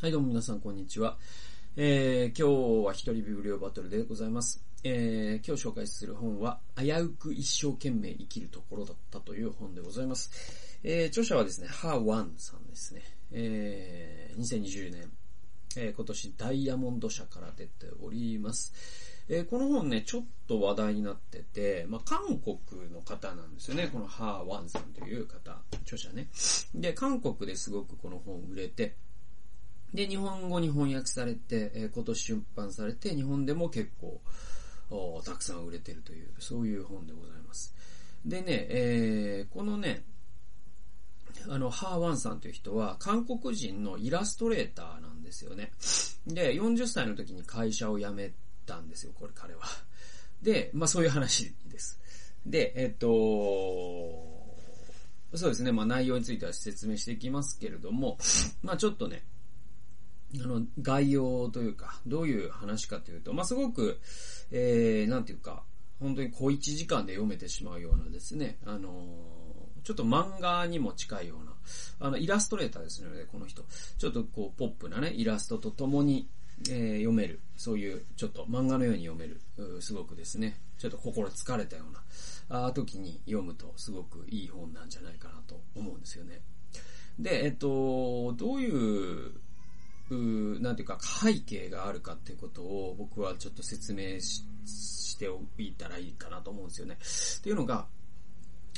はい、どうも皆さん、こんにちは。えー、今日は一人ビブリオバトルでございます。えー、今日紹介する本は、危うく一生懸命生きるところだったという本でございます。えー、著者はですね、ハーワンさんですね。えー、2020年、えー、今年ダイヤモンド社から出ております。えー、この本ね、ちょっと話題になってて、まあ、韓国の方なんですよね。このハーワンさんという方、著者ね。で、韓国ですごくこの本売れて、で、日本語に翻訳されて、えー、今年出版されて、日本でも結構、たくさん売れてるという、そういう本でございます。でね、えー、このね、あの、ハーワンさんという人は、韓国人のイラストレーターなんですよね。で、40歳の時に会社を辞めたんですよ、これ彼は。で、まあそういう話です。で、えっと、そうですね、まあ内容については説明していきますけれども、まあちょっとね、あの、概要というか、どういう話かというと、まあ、すごく、えー、なんていうか、本当に小一時間で読めてしまうようなですね、あのー、ちょっと漫画にも近いような、あの、イラストレーターですので、この人。ちょっとこう、ポップなね、イラストとともに、えー、読める。そういう、ちょっと漫画のように読める。すごくですね、ちょっと心疲れたような、あ時に読むと、すごくいい本なんじゃないかなと思うんですよね。で、えっと、どういう、なんていうか背景があるかっていうことを僕はちょっと説明しておいたらいいかなと思うんですよね。っていうのが、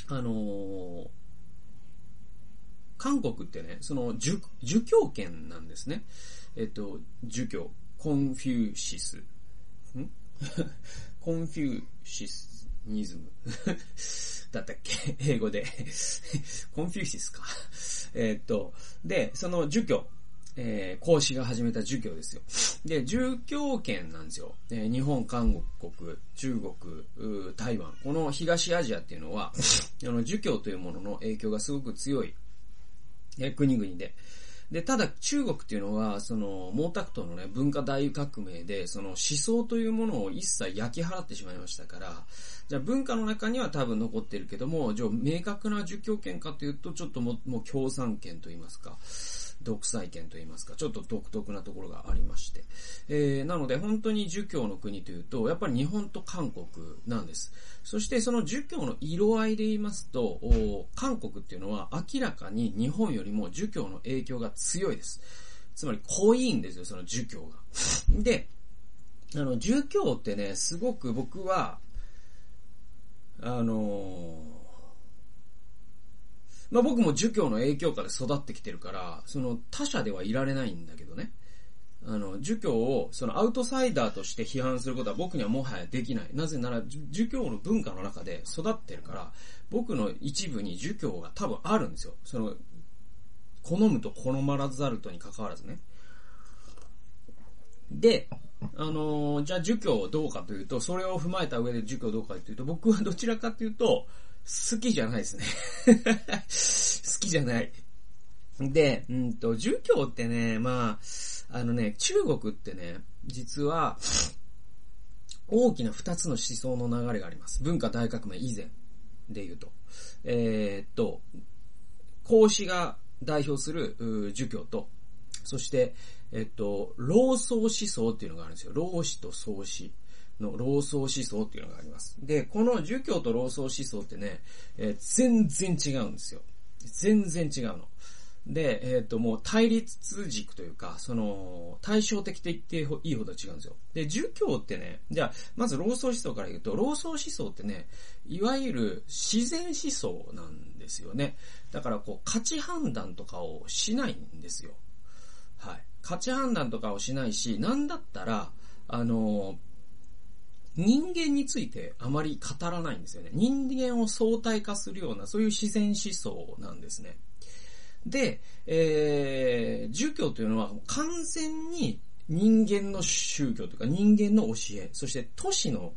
あのー、韓国ってね、その儒教圏なんですね。えっと、儒教、 Confucius。ん？Confucianism だったっけ？英語で Confucius かえっと、で、その儒教。えー、孔子が始めた儒教ですよ。で、儒教圏なんですよ。えー、日本、韓国、中国、台湾。この東アジアっていうのは、あの、儒教というものの影響がすごく強い、えー、国々で。で、ただ中国っていうのは、その、毛沢東のね、文化大革命で、その思想というものを一切焼き払ってしまいましたから、じゃあ文化の中には多分残ってるけども、じゃあ明確な儒教圏かというと、ちょっとももう共産圏と言いますか、独裁権といいますか、ちょっと独特なところがありまして。えー、なので本当に儒教の国というと、やっぱり日本と韓国なんです。そしてその儒教の色合いで言いますと、韓国っていうのは明らかに日本よりも儒教の影響が強いです。つまり濃いんですよ、その儒教が。で、あの、儒教ってね、すごく僕は、あのーまあ僕も儒教の影響下で育ってきてるから、その他者ではいられないんだけどね。あの、儒教をそのアウトサイダーとして批判することは僕にはもはやできない。なぜなら、儒教の文化の中で育ってるから、僕の一部に儒教が多分あるんですよ。その、好むと好まらざるとに関わらずね。で、あのー、じゃあ儒教どうかというと、それを踏まえた上で儒教どうかというと、僕はどちらかというと、好きじゃないですね。好きじゃない。で、うんと、儒教ってね、まあ、あのね、中国ってね、実は、大きな二つの思想の流れがあります。文化大革命以前で言うと。えー、っと、孔子が代表する儒教と、そして、えっと、老荘思想っていうのがあるんですよ。老子と創始。の老荘思想っていうのがあります。で、この儒教と老荘思想ってね、えー、全然違うんですよ。全然違うの。で、えっ、ー、と、もう対立軸というか、その、対照的と言っていいほど違うんですよ。で、儒教ってね、じゃあ、まず老荘思想から言うと、老荘思想ってね、いわゆる自然思想なんですよね。だからこう、価値判断とかをしないんですよ。はい。価値判断とかをしないし、なんだったら、あの、人間についてあまり語らないんですよね。人間を相対化するような、そういう自然思想なんですね。で、えー、儒教というのは完全に人間の宗教というか人間の教え、そして都市の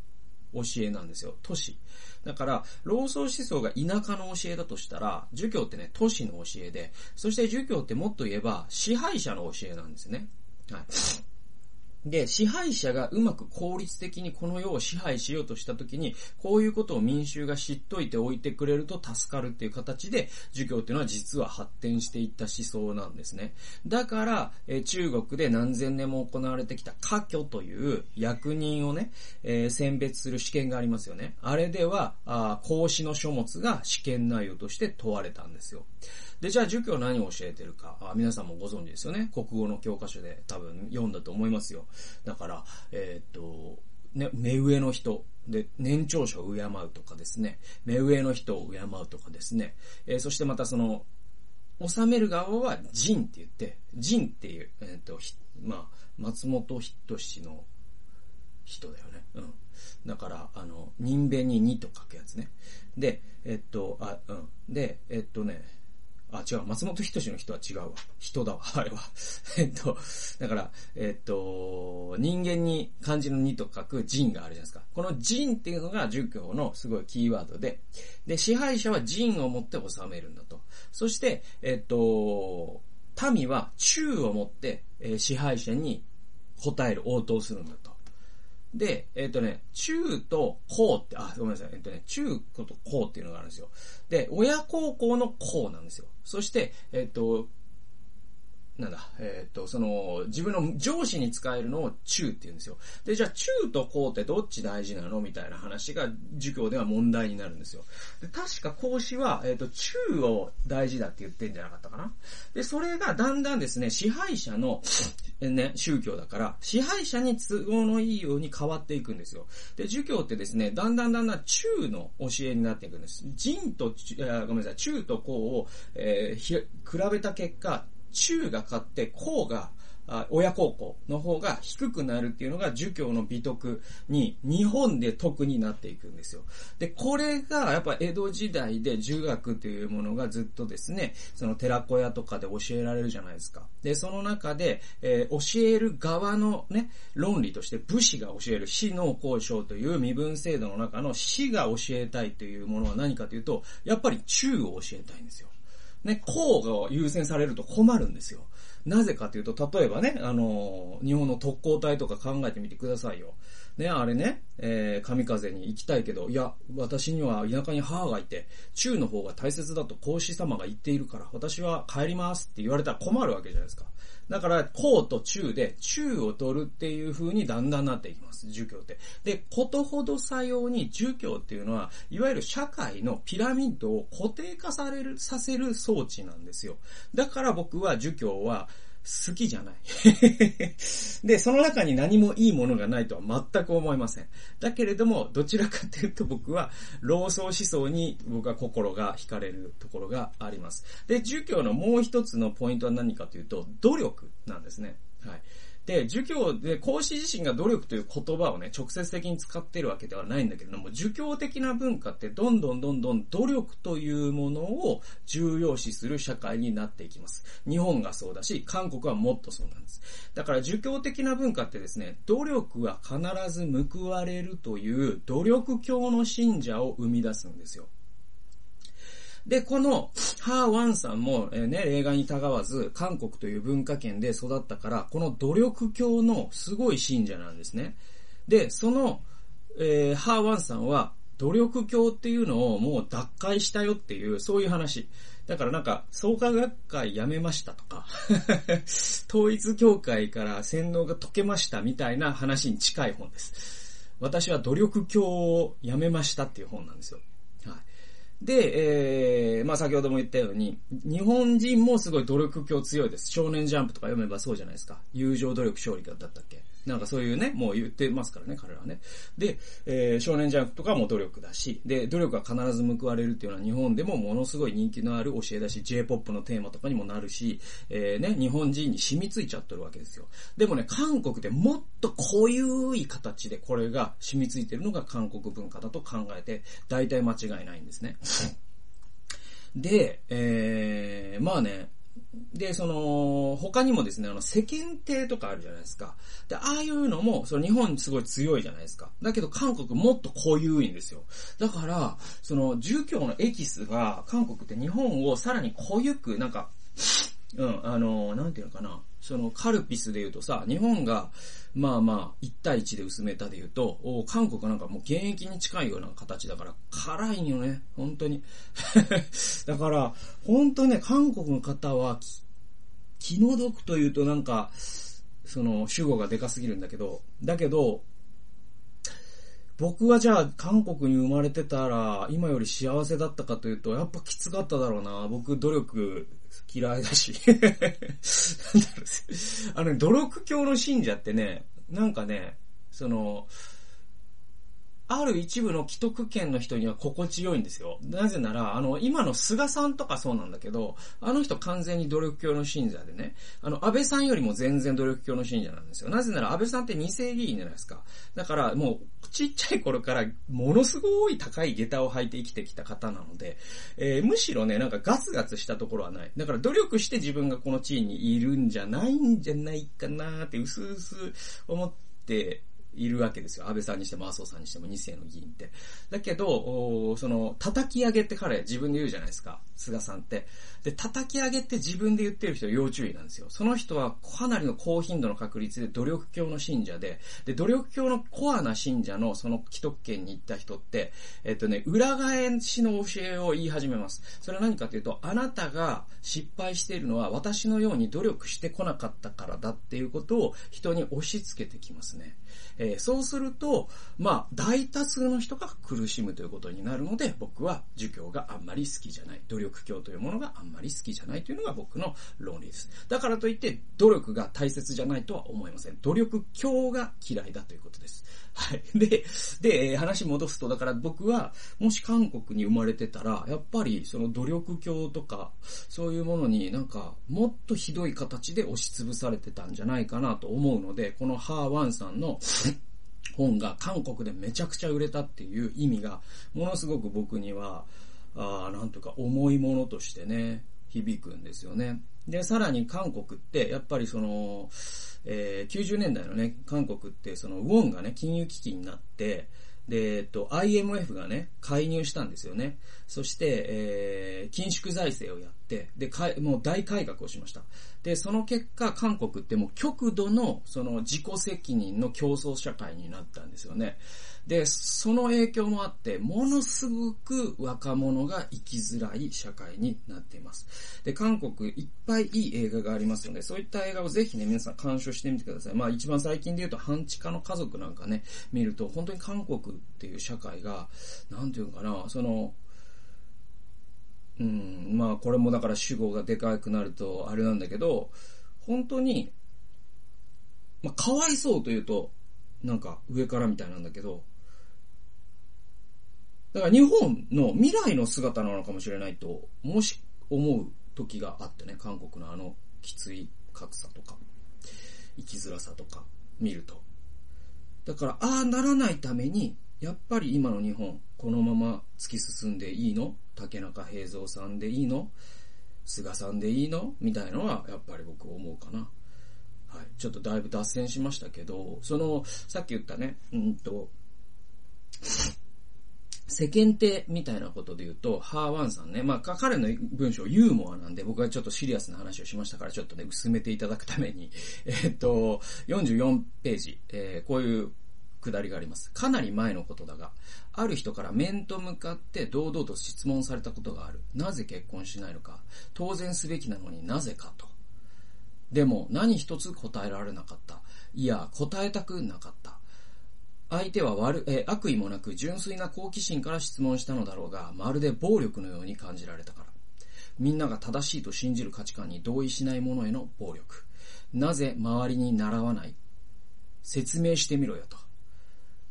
教えなんですよ。都市。だから、老荘思想が田舎の教えだとしたら、儒教ってね、都市の教えで、そして儒教ってもっと言えば支配者の教えなんですね。はい。で、支配者がうまく効率的にこの世を支配しようとしたときに、こういうことを民衆が知っといておいてくれると助かるっていう形で、儒教っていうのは実は発展していった思想なんですね。だから、え中国で何千年も行われてきた科挙という役人をね、えー、選別する試験がありますよね。あれでは、あ孔子の書物が試験内容として問われたんですよ。で、じゃあ儒教何を教えてるか？あ、皆さんもご存知ですよね。国語の教科書で多分読んだと思いますよ。だから、えー、っと、ね、目上の人、で、年長者を敬うとかですね、目上の人を敬うとかですね、えー、そしてまたその、治める側は仁って言って、仁っていう、えっ、と、まあ、松本人志の人だよね。うん。だから、あの、人弁に2と書くやつね。で、えっと、あ、うん。で、えっとね、あ、違う、松本人志の人は違うわ。人だわ、あれは。えっと、だから、えっと、人間に漢字の2と書く人があるじゃないですか。この人っていうのが儒教のすごいキーワードで、で、支配者は人を持って治めるんだと。そして、えっと、民は忠を持って、え、支配者に答える、応答するんだと。で、えっ、ー、とね、中と高って、あ、ごめんなさい。えっ、ー、とね、中と高っていうのがあるんですよ。で、親孝行の高なんですよ。そして、えっ、ー、と、なんだ、えっ、と、その、自分の上司に使えるのを中って言うんですよ。で、じゃあ中と高ってどっち大事なの？みたいな話が授業では問題になるんですよ。で、確か講師は、えっ、と、中を大事だって言ってんじゃなかったかな。で、それがだんだんですね、支配者の、ね、宗教だから、支配者に都合のいいように変わっていくんですよ。で、儒教ってですね、だんだんだんだん中の教えになっていくんです。人と、ごめんなさい、中と高を、えー、比べた結果、中が勝って公が親孝行の方が低くなるっていうのが儒教の美徳に日本で特になっていくんですよ。で、これがやっぱ江戸時代で儒学というものがずっとですね、その寺子屋とかで教えられるじゃないですか。で、その中で、えー、教える側のね、論理として武士が教える死の交渉という身分制度の中の死が教えたいというものは何かというと、やっぱり中を教えたいんですよ。ね、こうが優先されると困るんですよ。なぜかというと、例えばね、あの、日本の特攻隊とか考えてみてくださいよ。ね、あれね、えー、神風に行きたいけど、いや、私には田舎に母がいて、中の方が大切だと孔子様が言っているから、私は帰りますって言われたら困るわけじゃないですか。だから、こうと中で、中を取るっていう風にだんだんなっていきます、儒教って。で、ことほどさように儒教っていうのは、いわゆる社会のピラミッドを固定化される、させる装置なんですよ。だから僕は儒教は、好きじゃない。で、その中に何もいいものがないとは全く思いません。だけれども、どちらかというと僕は、老僧思想に僕は心が惹かれるところがあります。で、儒教のもう一つのポイントは何かというと、努力なんですね。はい。で、儒教で、孔子自身が努力という言葉をね、直接的に使っているわけではないんだけれども、儒教的な文化ってどんどんどんどん努力というものを重要視する社会になっていきます。日本がそうだし、韓国はもっとそうなんです。だから儒教的な文化ってですね、努力は必ず報われるという努力教の信者を生み出すんですよ。で、この、ハーワンさんも、えー、ね、映画にたがわず、韓国という文化圏で育ったから、この努力教のすごい信者なんですね。で、その、えー、ハーワンさんは、努力教っていうのをもう脱会したよっていう、そういう話。だからなんか、創価学会辞めましたとか 統一教会から洗脳が解けましたみたいな話に近い本です。私は努力教を辞めましたっていう本なんですよ。はいで、えー、まあ先ほども言ったように、日本人もすごい努力強強いです。少年ジャンプとか読めばそうじゃないですか。友情努力勝利だったっけ？なんかそういうね、もう言ってますからね、彼らはね。で、えー、少年ジャンプとかも努力だし、で、努力が必ず報われるっていうのは日本でもものすごい人気のある教えだし、J-POP のテーマとかにもなるし、えー、ね、日本人に染みついちゃってるわけですよ。でもね、韓国でもっと濃ゆい形でこれが染みついてるのが韓国文化だと考えて、大体間違いないんですね。で、えー、まあね、で、その、他にもですね、あの、世間体とかあるじゃないですか。で、ああいうのも、その日本すごい強いじゃないですか。だけど韓国もっと濃ゆいんですよ。だから、その、儒教のエキスが、韓国って日本をさらに濃ゆく、なんか、うん、あの、なんていうのかな。そのカルピスで言うとさ、日本が、まあまあ、1対1で薄めたで言うと、韓国なんかもう現役に近いような形だから、辛いよね、本当に。だから、本当ね、韓国の方は、気の毒というとなんか、その、主語がでかすぎるんだけど、だけど、僕はじゃあ韓国に生まれてたら今より幸せだったかというと、やっぱきつかっただろうな。僕努力嫌いだし なんだろう。あの、努力教の信者ってね、なんかね、その、ある一部の既得権の人には心地よいんですよ。なぜなら、あの、今の菅さんとかそうなんだけど、あの人完全に努力教の信者でね、あの、安倍さんよりも全然努力教の信者なんですよ。なぜなら安倍さんって二世議員じゃないですか。だからもう、ちっちゃい頃からものすごい高い下駄を履いて生きてきた方なので、えー、むしろね、なんかガツガツしたところはない。だから努力して自分がこの地位にいるんじゃないんじゃないかなって薄々思って、いるわけですよ。安倍さんにしても麻生さんにしても2世の議員って。だけど、その、叩き上げって彼自分で言うじゃないですか。菅さんって。で、叩き上げって自分で言ってる人要注意なんですよ。その人はかなりの高頻度の確率で努力教の信者で、で、努力教のコアな信者のその既得権に行った人って、えっとね、裏返しの教えを言い始めます。それは何かというと、あなたが失敗しているのは私のように努力してこなかったからだっていうことを人に押し付けてきますね。えー、そうすると、まあ、大多数の人が苦しむということになるので、僕は儒教があんまり好きじゃない。努力教というものがあんまり好きじゃないというのが僕の論理です。だからといって、努力が大切じゃないとは思いません。努力教が嫌いだということです。はい。で、で、話戻すと、だから僕は、もし韓国に生まれてたら、やっぱりその努力教とか、そういうものになんか、もっとひどい形で押しつぶされてたんじゃないかなと思うので、このハーワンさんの本が韓国でめちゃくちゃ売れたっていう意味が、ものすごく僕には、あなんとか重いものとしてね、響くんですよね。で、さらに韓国って、やっぱりその、えー、90年代のね、韓国って、その、ウォンがね、金融危機になって、で、えっと、IMF がね、介入したんですよね。そして、えー、緊縮財政をやって、で、かもう大改革をしました。で、その結果、韓国ってもう極度の、その自己責任の競争社会になったんですよね。で、その影響もあって、ものすごく若者が生きづらい社会になっています。で、韓国いっぱいいい映画がありますので、そういった映画をぜひね、皆さん鑑賞してみてください。まあ一番最近で言うと、半地下の家族なんかね、見ると、本当に韓国っていう社会が、なんていうのかな、その、うん、まあこれもだから主語がでかくなるとあれなんだけど、本当に、まあかわいそうというと、なんか上からみたいなんだけど、だから日本の未来の姿なのかもしれないと、もし思う時があってね、韓国のあのきつい格差とか、生きづらさとか見ると。だから、ああならないために、やっぱり今の日本、このまま突き進んでいいの？竹中平蔵さんでいいの？菅さんでいいの？みたいのは、やっぱり僕思うかな。はい。ちょっとだいぶ脱線しましたけど、その、さっき言ったね、うんと、世間体みたいなことで言うと、ハーワンさんね、まあ、彼の文章ユーモアなんで、僕はちょっとシリアスな話をしましたから、ちょっとね、薄めていただくために、え、っと、44ページ、えー、こういうくだりがあります。かなり前のことだが、ある人から面と向かって堂々と質問されたことがある。なぜ結婚しないのか当然すべきなのになぜかと。でも、何一つ答えられなかった。いや、答えたくなかった。相手は悪、え悪意もなく純粋な好奇心から質問したのだろうが、まるで暴力のように感じられたから。みんなが正しいと信じる価値観に同意しない者への暴力。なぜ周りに習わない？説明してみろよと。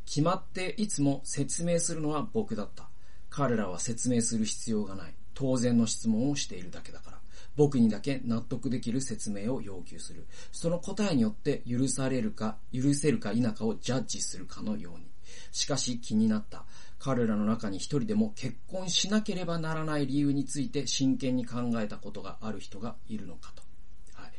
決まっていつも説明するのは僕だった。彼らは説明する必要がない。当然の質問をしているだけだから。僕にだけ納得できる説明を要求する。その答えによって許されるか、許せるか否かをジャッジするかのように。しかし気になった。彼らの中に一人でも結婚しなければならない理由について真剣に考えたことがある人がいるのかと。はい。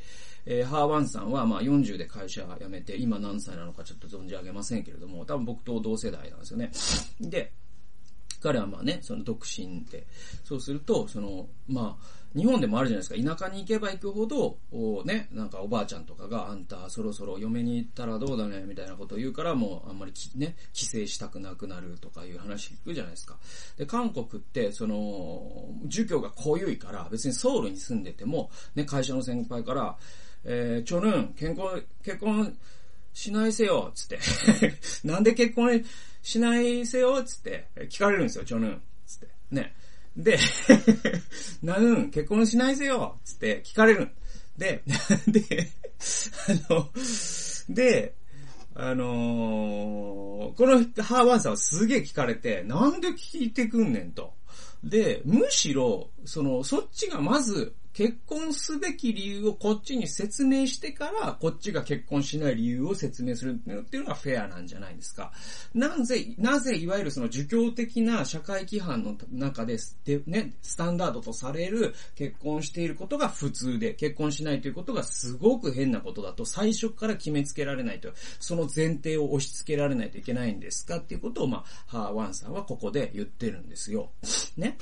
えー、ハーワンさんはまあ40で会社辞めて、今何歳なのかちょっと存じ上げませんけれども、多分僕と同世代なんですよね。で、彼はまあね、その独身で。そうすると、その、まあ、日本でもあるじゃないですか。田舎に行けば行くほど、おね、なんかおばあちゃんとかが、あんたそろそろ嫁に行ったらどうだね、みたいなことを言うから、もうあんまりね、帰省したくなくなるとかいう話聞くじゃないですか。で、韓国って、その、儒教が濃ゆいから、別にソウルに住んでても、ね、会社の先輩から、えー、ちょぬん、結婚、結婚しないせよ、つって。なんで結婚しないせよ、つって聞かれるんですよ、ちょぬん、つって。ね。で、なうん、結婚しないぜよつって聞かれる。で、で、あの、で、あのー、このハーバーさんはすげえ聞かれて、なんで聞いてくんねんと。で、むしろ、その、そっちがまず結婚すべき理由をこっちに説明してから、こっちが結婚しない理由を説明するっていうのがフェアなんじゃないですか。なぜ、なぜいわゆるその儒教的な社会規範の中で、でね、スタンダードとされる結婚していることが普通で、結婚しないということがすごく変なことだと最初から決めつけられないと、その前提を押し付けられないといけないんですかっていうことを、まあ、ハーワンさんはここで言ってるんですよ。ね。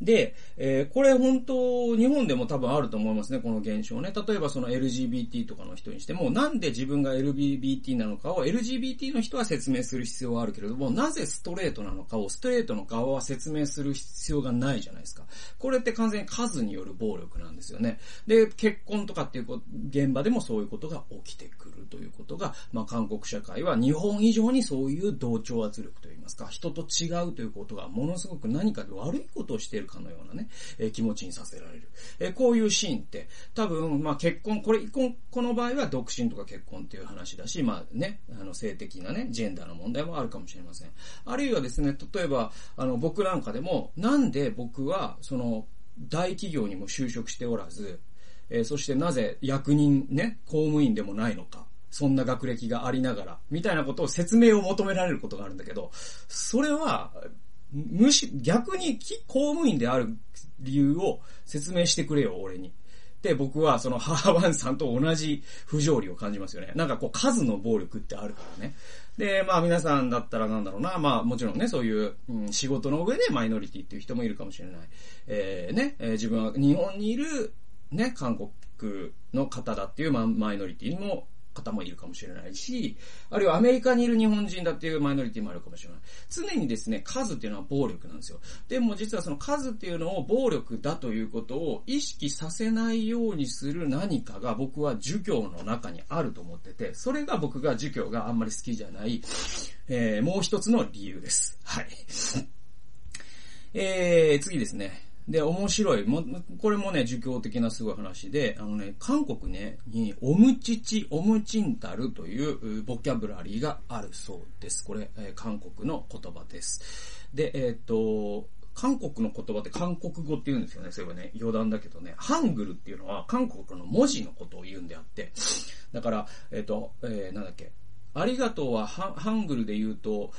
で、えー、これ本当、日本でも多分あると思いますね、この現象ね。例えばその LGBT とかの人にしても、なんで自分が LGBT なのかを LGBT の人は説明する必要はあるけれども、なぜストレートなのかをストレートの側は説明する必要がないじゃないですか。これって完全に数による暴力なんですよね。で、結婚とかっていう現場でもそういうことが起きてくるということが、まあ韓国社会は日本以上にそういう同調圧力といいますか、人と違うということがものすごく何かで悪いことをしているかのようなね、えー、気持ちにさせられる。えー、こういうシーンって、多分、まあ結婚、これ、この場合は独身とか結婚っていう話だし、まあね、あの性的なね、ジェンダーの問題もあるかもしれません。あるいはですね、例えば、あの、僕なんかでも、なんで僕は、その、大企業にも就職しておらず、えー、そしてなぜ役人ね、公務員でもないのか。そんな学歴がありながら、みたいなことを説明を求められることがあるんだけど、それは、むし、逆に公務員である理由を説明してくれよ、俺に。で、僕はそのハーバンさんと同じ不条理を感じますよね。なんかこう数の暴力ってあるからね。で、まあ皆さんだったらなんだろうな。まあもちろんね、そういう、うん、仕事の上でマイノリティっていう人もいるかもしれない。えー、ね、えー、自分は日本にいるね、韓国の方だっていうマイノリティも方もいるかもしれないし、あるいはアメリカにいる日本人だっていうマイノリティもあるかもしれない。常にですね、数っていうのは暴力なんですよ。でも実はその数っていうのを暴力だということを意識させないようにする何かが僕は儒教の中にあると思ってて、それが僕が儒教があんまり好きじゃない、えー、もう一つの理由です。はい。えー、次ですね。で、面白い。も、これもね、儒教的なすごい話で、あのね、韓国ね、に、オムチチ、オムチンタルというボキャブラリーがあるそうです。これ、えー、韓国の言葉です。で、えー、っと、韓国の言葉って韓国語って言うんですよね。そういえばね、余談だけどね。ハングルっていうのは韓国の文字のことを言うんであって。だから、えっ、と、えー、なんだっけ。ありがとうはハングルで言うと、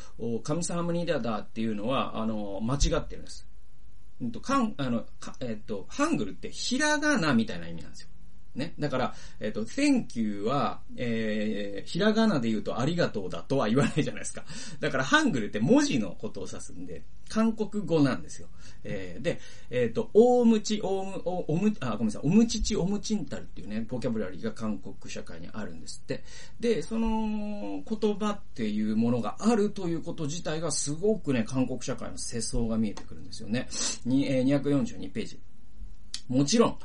神様にだだっていうのは、あの、間違ってるんです。うんと、かん、あの、かえっと、ハングルってひらがなみたいな意味なんですよ。ね。だから、えっ、と、thank you は、えー、ひらがなで言うとありがとうだとは 言わないじゃないですか。だから、ハングルって文字のことを指すんで、韓国語なんですよ。えー、で、えっ、ー、と、おむち、おむ、おむ、あ、ごめんなさい、おむちち、おむちんたるっていうね、ボキャブラリーが韓国社会にあるんですって。で、その言葉っていうものがあるということ自体がすごくね、韓国社会の世相が見えてくるんですよね。に、えー、242ページ。もちろん、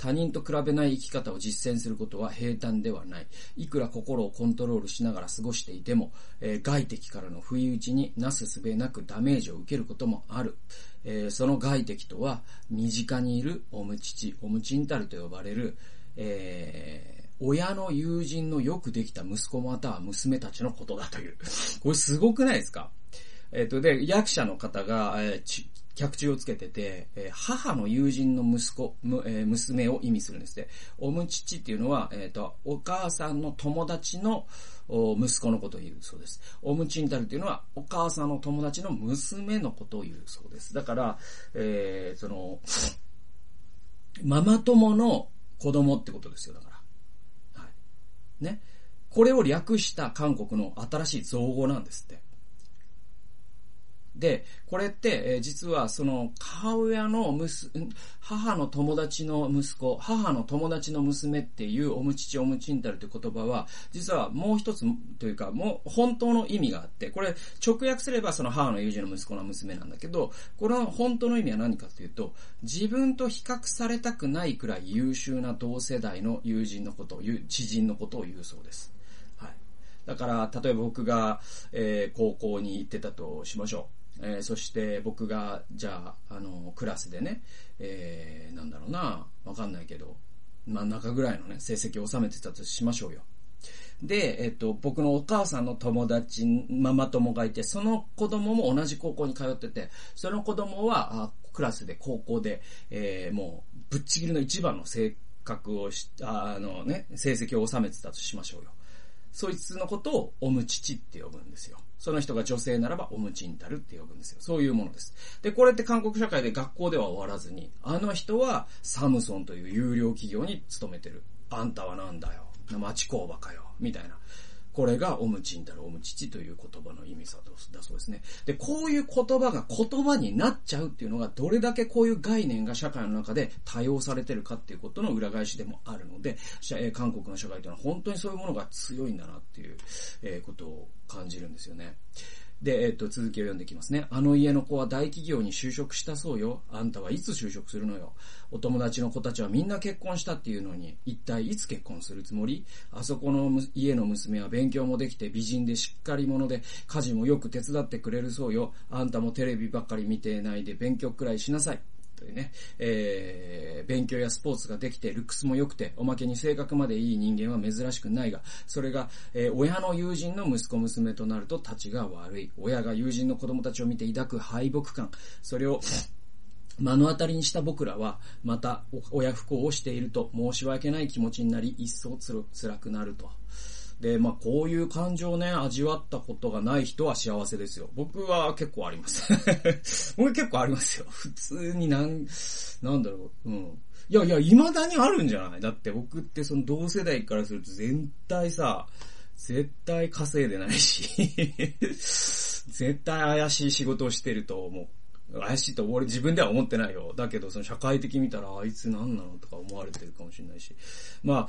他人と比べない生き方を実践することは平坦ではない。いくら心をコントロールしながら過ごしていても、えー、外敵からの不意打ちになすすべなくダメージを受けることもある。えー、その外敵とは、身近にいるオムチチ、オムチンタルと呼ばれる、えー、親の友人のよくできた息子または娘たちのことだという。これすごくないですか？えっ、と、で、役者の方が、えー、脚注をつけてて、えー、母の友人の息子、むえー、娘を意味するんですって。おむちちっていうのは、えっ、ー、と、お母さんの友達の息子のことを言うそうです。おむちんたるっていうのは、お母さんの友達の娘のことを言うそうです。だから、えー、その、ママ友の子供ってことですよ、だから。はい。ね。これを略した韓国の新しい造語なんですって。で、これって、え、実はその母親の娘、母の友達の息子、母の友達の娘っていうおむちちおむちんたるという言葉は、実はもう一つというか、もう本当の意味があって、これ直訳すればその母の友人の息子の娘なんだけど、この本当の意味は何かというと、自分と比較されたくないくらい優秀な同世代の友人のことを言う、知人のことを言うそうです。はい。だから、例えば僕が、えー、高校に行ってたとしましょう。えー、そして僕が、じゃあ、あの、クラスでね、えー、なんだろうな、わかんないけど、真ん中ぐらいのね、成績を収めてたとしましょうよ。で、えっと、僕のお母さんの友達、ママ友がいて、その子供も同じ高校に通ってて、その子供は、あクラスで高校で、えー、もう、ぶっちぎりの一番の性格をし、あのね、成績を収めてたとしましょうよ。そいつのことをおむちちって呼ぶんですよ。その人が女性ならばおむちんたるって呼ぶんですよ。そういうものです。で、これって韓国社会で学校では終わらずに、あの人はサムソンという有料企業に勤めてる。あんたはなんだよ。町工場かよ。みたいな。これがオムチンたるオムチチという言葉の意味さだそうですね。で、こういう言葉が言葉になっちゃうっていうのが、どれだけこういう概念が社会の中で多用されてるかっていうことの裏返しでもあるので、韓国の社会というのは本当にそういうものが強いんだなっていう、ことを感じるんですよね。で、えっと、続きを読んでいきますね。あの家の子は大企業に就職したそうよ。あんたはいつ就職するのよ。お友達の子たちはみんな結婚したっていうのに、一体いつ結婚するつもり？あそこの家の娘は勉強もできて美人でしっかり者で、家事もよく手伝ってくれるそうよ。あんたもテレビばっかり見てないで勉強くらいしなさい。というね、えー、勉強やスポーツができて、ルックスも良くて、おまけに性格までいい人間は珍しくないが、それが、えー、親の友人の息子娘となると立ちが悪い。親が友人の子供たちを見て抱く敗北感。それを、目の当たりにした僕らは、また親不幸をしていると申し訳ない気持ちになり、一層つ辛くなると。で、まあ、こういう感情をね、味わったことがない人は幸せですよ。僕は結構あります。僕結構ありますよ。普通になん、なんだろう。うん。いやいや、未だにあるんじゃない？だって僕ってその同世代からすると全体さ、絶対稼いでないし 絶対怪しい仕事をしてると思う。怪しいと俺自分では思ってないよ。だけど、その社会的見たら、あいつ何なのとか思われてるかもしれないし。まあ、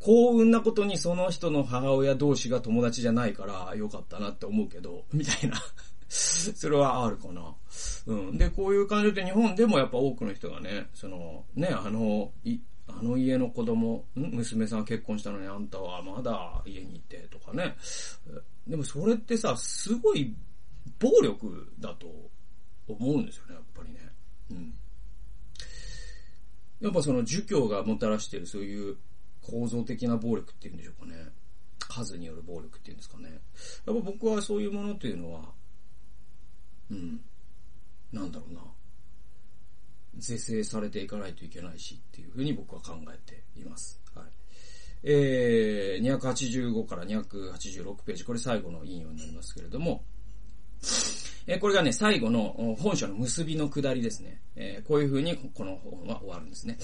幸運なことにその人の母親同士が友達じゃないからよかったなって思うけど、みたいな それはあるかな。うん。で、こういう感じで日本でもやっぱ多くの人がね、その、ね、あの、い、あの家の子供、ん？娘さん結婚したのにあんたはまだ家にいてとかね。でもそれってさ、すごい暴力だと思うんですよね、やっぱりね。うん。やっぱその儒教がもたらしてるそういう構造的な暴力っていうんでしょうかね。数による暴力っていうんですかね。やっぱ僕はそういうものっていうのは、うん、なんだろうな。是正されていかないといけないしっていうふうに僕は考えています。はい。えー、285から286ページ、これ最後の引用になりますけれども、えー、これがね、最後の本書の結びの下りですね。えー、こういうふうにこの本は終わるんですね。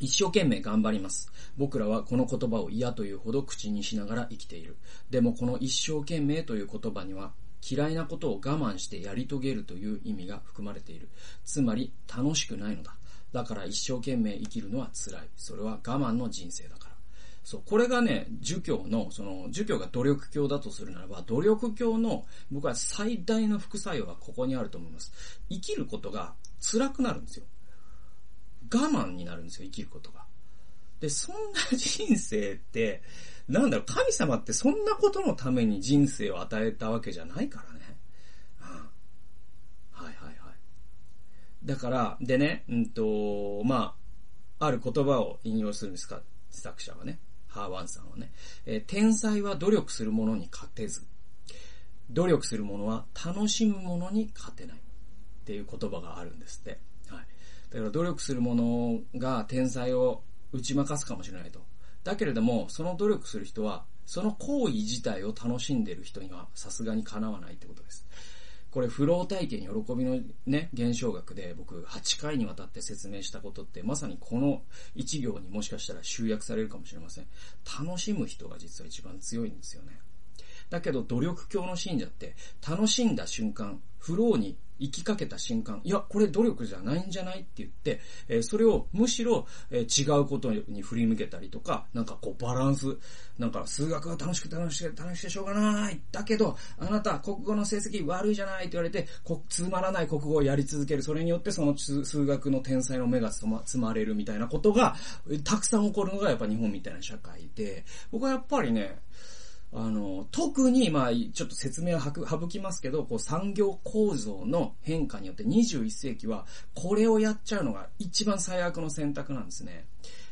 一生懸命頑張ります。僕らはこの言葉を嫌というほど口にしながら生きている。でもこの一生懸命という言葉には嫌いなことを我慢してやり遂げるという意味が含まれている。つまり楽しくないのだ。だから一生懸命生きるのは辛い。それは我慢の人生だから。そう、これがね、儒教の、その、儒教が努力教だとするならば、努力教の、僕は最大の副作用はここにあると思います。生きることが辛くなるんですよ。我慢になるんですよ、生きることが。で、そんな人生って、なんだろう、神様ってそんなことのために人生を与えたわけじゃないからね。うん。はいはいはい。だから、でね、うんと、まあ、ある言葉を引用するんですか、作者はね。ハーワンさんはね。えー、天才は努力する者に勝てず、努力する者は楽しむ者に勝てない。っていう言葉があるんですって。だから努力する者が天才を打ち負かすかもしれないと。だけれども、その努力する人は、その行為自体を楽しんでる人にはさすがにかなわないってことです。これ、フロー体験喜びのね、現象学で僕8回にわたって説明したことってまさにこの1行にもしかしたら集約されるかもしれません。楽しむ人が実は一番強いんですよね。だけど努力教の信者って楽しんだ瞬間、フローに行きかけた瞬間、いや、これ努力じゃないんじゃないって言って、えー、それをむしろ、えー、違うことに振り向けたりとか、なんかこうバランス、なんか数学が楽しく楽しく楽しくてしょうがない。だけど、あなた国語の成績悪いじゃないって言われて、こつまらない国語をやり続ける。それによってその数学の天才の目がつまつまれるみたいなことが、たくさん起こるのがやっぱ日本みたいな社会で、僕はやっぱりね、あの、特に、まあ、ちょっと説明を省きますけど、こう産業構造の変化によって21世紀は、これをやっちゃうのが一番最悪の選択なんですね。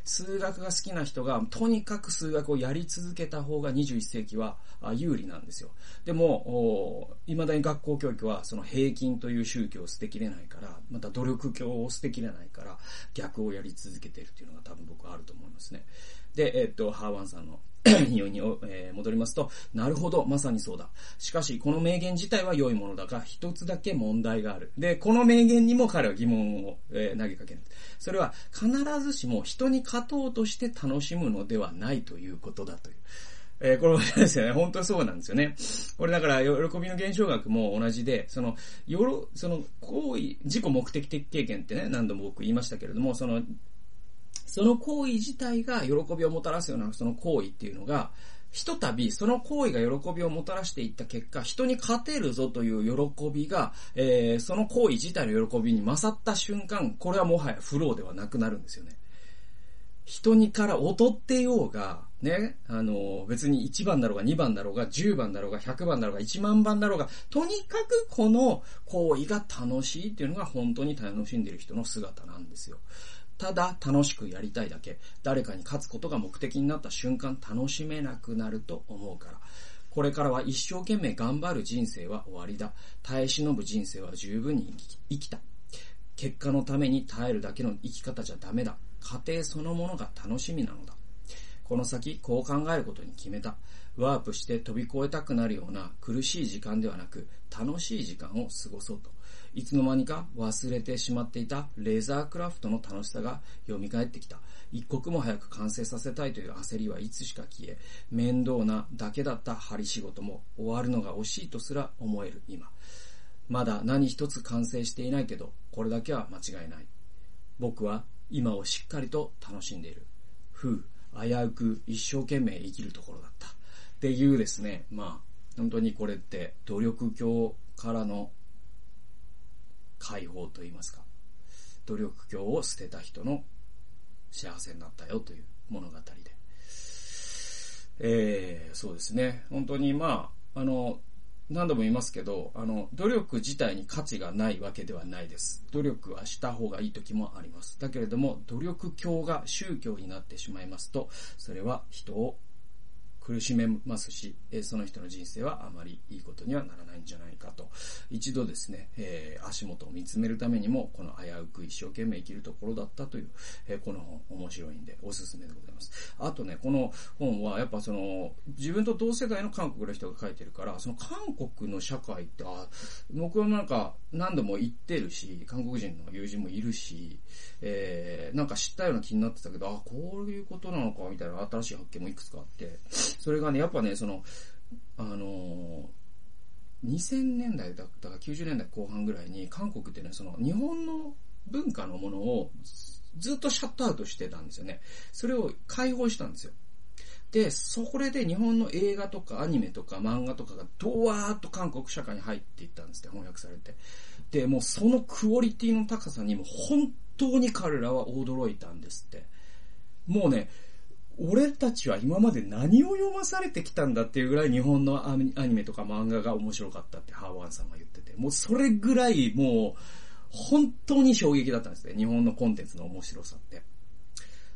数学が好きな人が、とにかく数学をやり続けた方が21世紀は有利なんですよ。でも、未だに学校教育はその平均という宗教を捨てきれないから、また努力教を捨てきれないから、逆をやり続けているっていうのが多分僕はあると思いますね。で、えっと、ハーワンさんの 引用に、えー、戻りますと、なるほど、まさにそうだ。しかし、この名言自体は良いものだが、一つだけ問題がある。で、この名言にも彼は疑問を、えー、投げかける。それは、必ずしも人に勝とうとして楽しむのではないということだという。えー、これですよね。本当にそうなんですよね。これだから、喜びの現象学も同じで、その、よろ、その、行為、自己目的的経験ってね、何度も僕言いましたけれども、その、その行為自体が喜びをもたらすようなその行為っていうのが、ひとたびその行為が喜びをもたらしていった結果、人に勝てるぞという喜びが、えー、その行為自体の喜びに勝った瞬間、これはもはやフローではなくなるんですよね。人にから劣ってようが、ね、あの、別に1番だろうが2番だろうが10番だろうが100番だろうが1万番だろうが、とにかくこの行為が楽しいっていうのが本当に楽しんでる人の姿なんですよ。ただ楽しくやりたいだけ、誰かに勝つことが目的になった瞬間楽しめなくなると思うから。これからは一生懸命頑張る人生は終わりだ。耐え忍ぶ人生は十分に生きた。結果のために耐えるだけの生き方じゃダメだ。家庭そのものが楽しみなのだ。この先、こう考えることに決めた。ワープして飛び越えたくなるような苦しい時間ではなく、楽しい時間を過ごそうと。いつの間にか忘れてしまっていたレーザークラフトの楽しさが蘇ってきた。一刻も早く完成させたいという焦りはいつしか消え、面倒なだけだった針仕事も終わるのが惜しいとすら思える今。まだ何一つ完成していないけど、これだけは間違いない。僕は今をしっかりと楽しんでいる。ふう、危うく一生懸命生きるところだった。っていうですね、まあ、本当にこれって努力教からの解放といいますか、努力教を捨てた人の幸せになったよという物語で。えー、そうですね。本当にまあ、あの、何度も言いますけど、あの、努力自体に価値がないわけではないです。努力はした方がいい時もあります。だけれども、努力教が宗教になってしまいますと、それは人を苦しめますし、えその人の人生はあまりいいことにはならないんじゃないかと。一度ですね、えー、足元を見つめるためにも、この危うく一生懸命生きるところだったという、え、この本面白いんでおすすめでございます。あとね、この本はやっぱその、自分と同世代の韓国の人が書いてるから、その韓国の社会って、あ、僕はなんか何度も言ってるし、韓国人の友人もいるし、えー、なんか知ったような気になってたけど、あ、こういうことなのか、みたいな新しい発見もいくつかあって、それがね、やっぱね、その、あの、2000年代だったか90年代後半ぐらいに韓国ってね、その日本の文化のものをずっとシャットアウトしてたんですよね。それを解放したんですよ。で、そこで日本の映画とかアニメとか漫画とかがドワーッと韓国社会に入っていったんですって、翻訳されて。で、もうそのクオリティの高さにも本当に彼らは驚いたんですって。もうね、俺たちは今まで何を読まされてきたんだっていうぐらい日本のアニメとか漫画が面白かったってハーワンさんが言ってて、もうそれぐらいもう本当に衝撃だったんですね。日本のコンテンツの面白さって。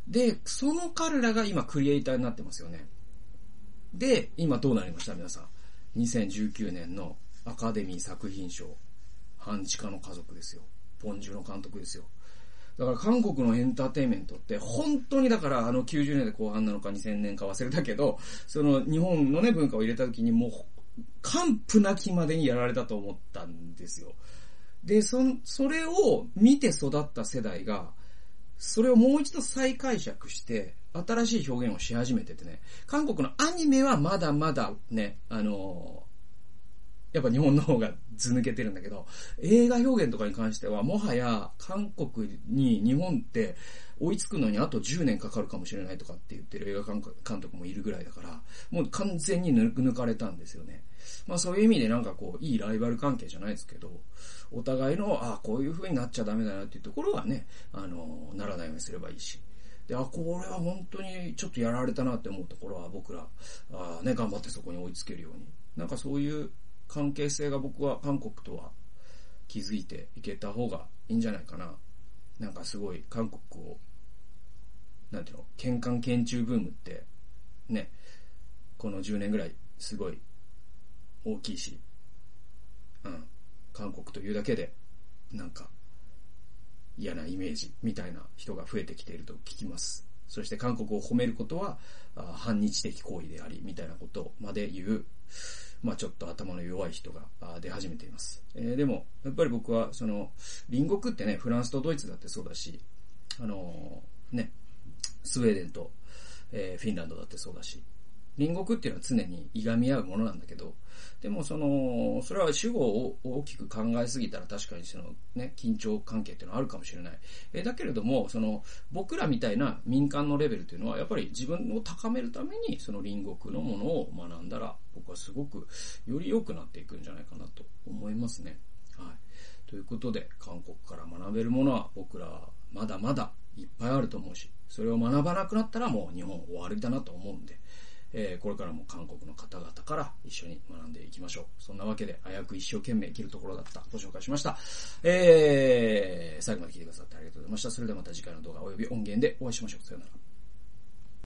で、その彼らが今クリエイターになってますよね。で、今どうなりました皆さん？2019年のアカデミー作品賞、半地下の家族ですよ。ポンジュの監督ですよ。だから韓国のエンターテインメントって本当にだからあの90年代後半なのか2000年か忘れたけど、その日本のね文化を入れた時にもう完膚なきまでにやられたと思ったんですよ。で、そ、それを見て育った世代が、それをもう一度再解釈して、新しい表現をし始めててね、韓国のアニメはまだまだね、あのやっぱ日本の方が図抜けてるんだけど、映画表現とかに関しては、もはや韓国に日本って追いつくのにあと10年かかるかもしれないとかって言ってる映画監督もいるぐらいだから、もう完全に抜かれたんですよね。まあそういう意味でなんかこう、いいライバル関係じゃないですけど、お互いの、ああ、こういう風になっちゃダメだなっていうところはね、あの、ならないようにすればいいし。で、あ、これは本当にちょっとやられたなって思うところは僕ら、あね、頑張ってそこに追いつけるように。なんかそういう関係性が僕は韓国とは気づいていけた方がいいんじゃないかな。なんかすごい韓国を、なんていうの、喧嘩県中ブームって、ね、この10年ぐらいすごい大きいし、うん、韓国というだけで、なんか嫌なイメージみたいな人が増えてきていると聞きます。そして韓国を褒めることは反日的行為であり、みたいなことまで言う、まあちょっと頭の弱い人が出始めています。えー、でも、やっぱり僕は、その、隣国ってね、フランスとドイツだってそうだし、あのー、ね、スウェーデンと、えー、フィンランドだってそうだし、隣国っていうのは常にいがみ合うものなんだけど、でもその、それは主語を大きく考えすぎたら確かにそのね、緊張関係っていうのはあるかもしれない。えだけれども、その、僕らみたいな民間のレベルっていうのは、やっぱり自分を高めるために、その隣国のものを学んだら、僕はすごくより良くなっていくんじゃないかなと思いますね。はい。ということで、韓国から学べるものは僕らまだまだいっぱいあると思うし、それを学ばなくなったらもう日本終わりだなと思うんで、えー、これからも韓国の方々から一緒に学んでいきましょう。そんなわけで、早く一生懸命生きるところだったご紹介しました。えー、最後まで聞いてくださってありがとうございました。それではまた次回の動画及び音源でお会いしましょう。さよなら。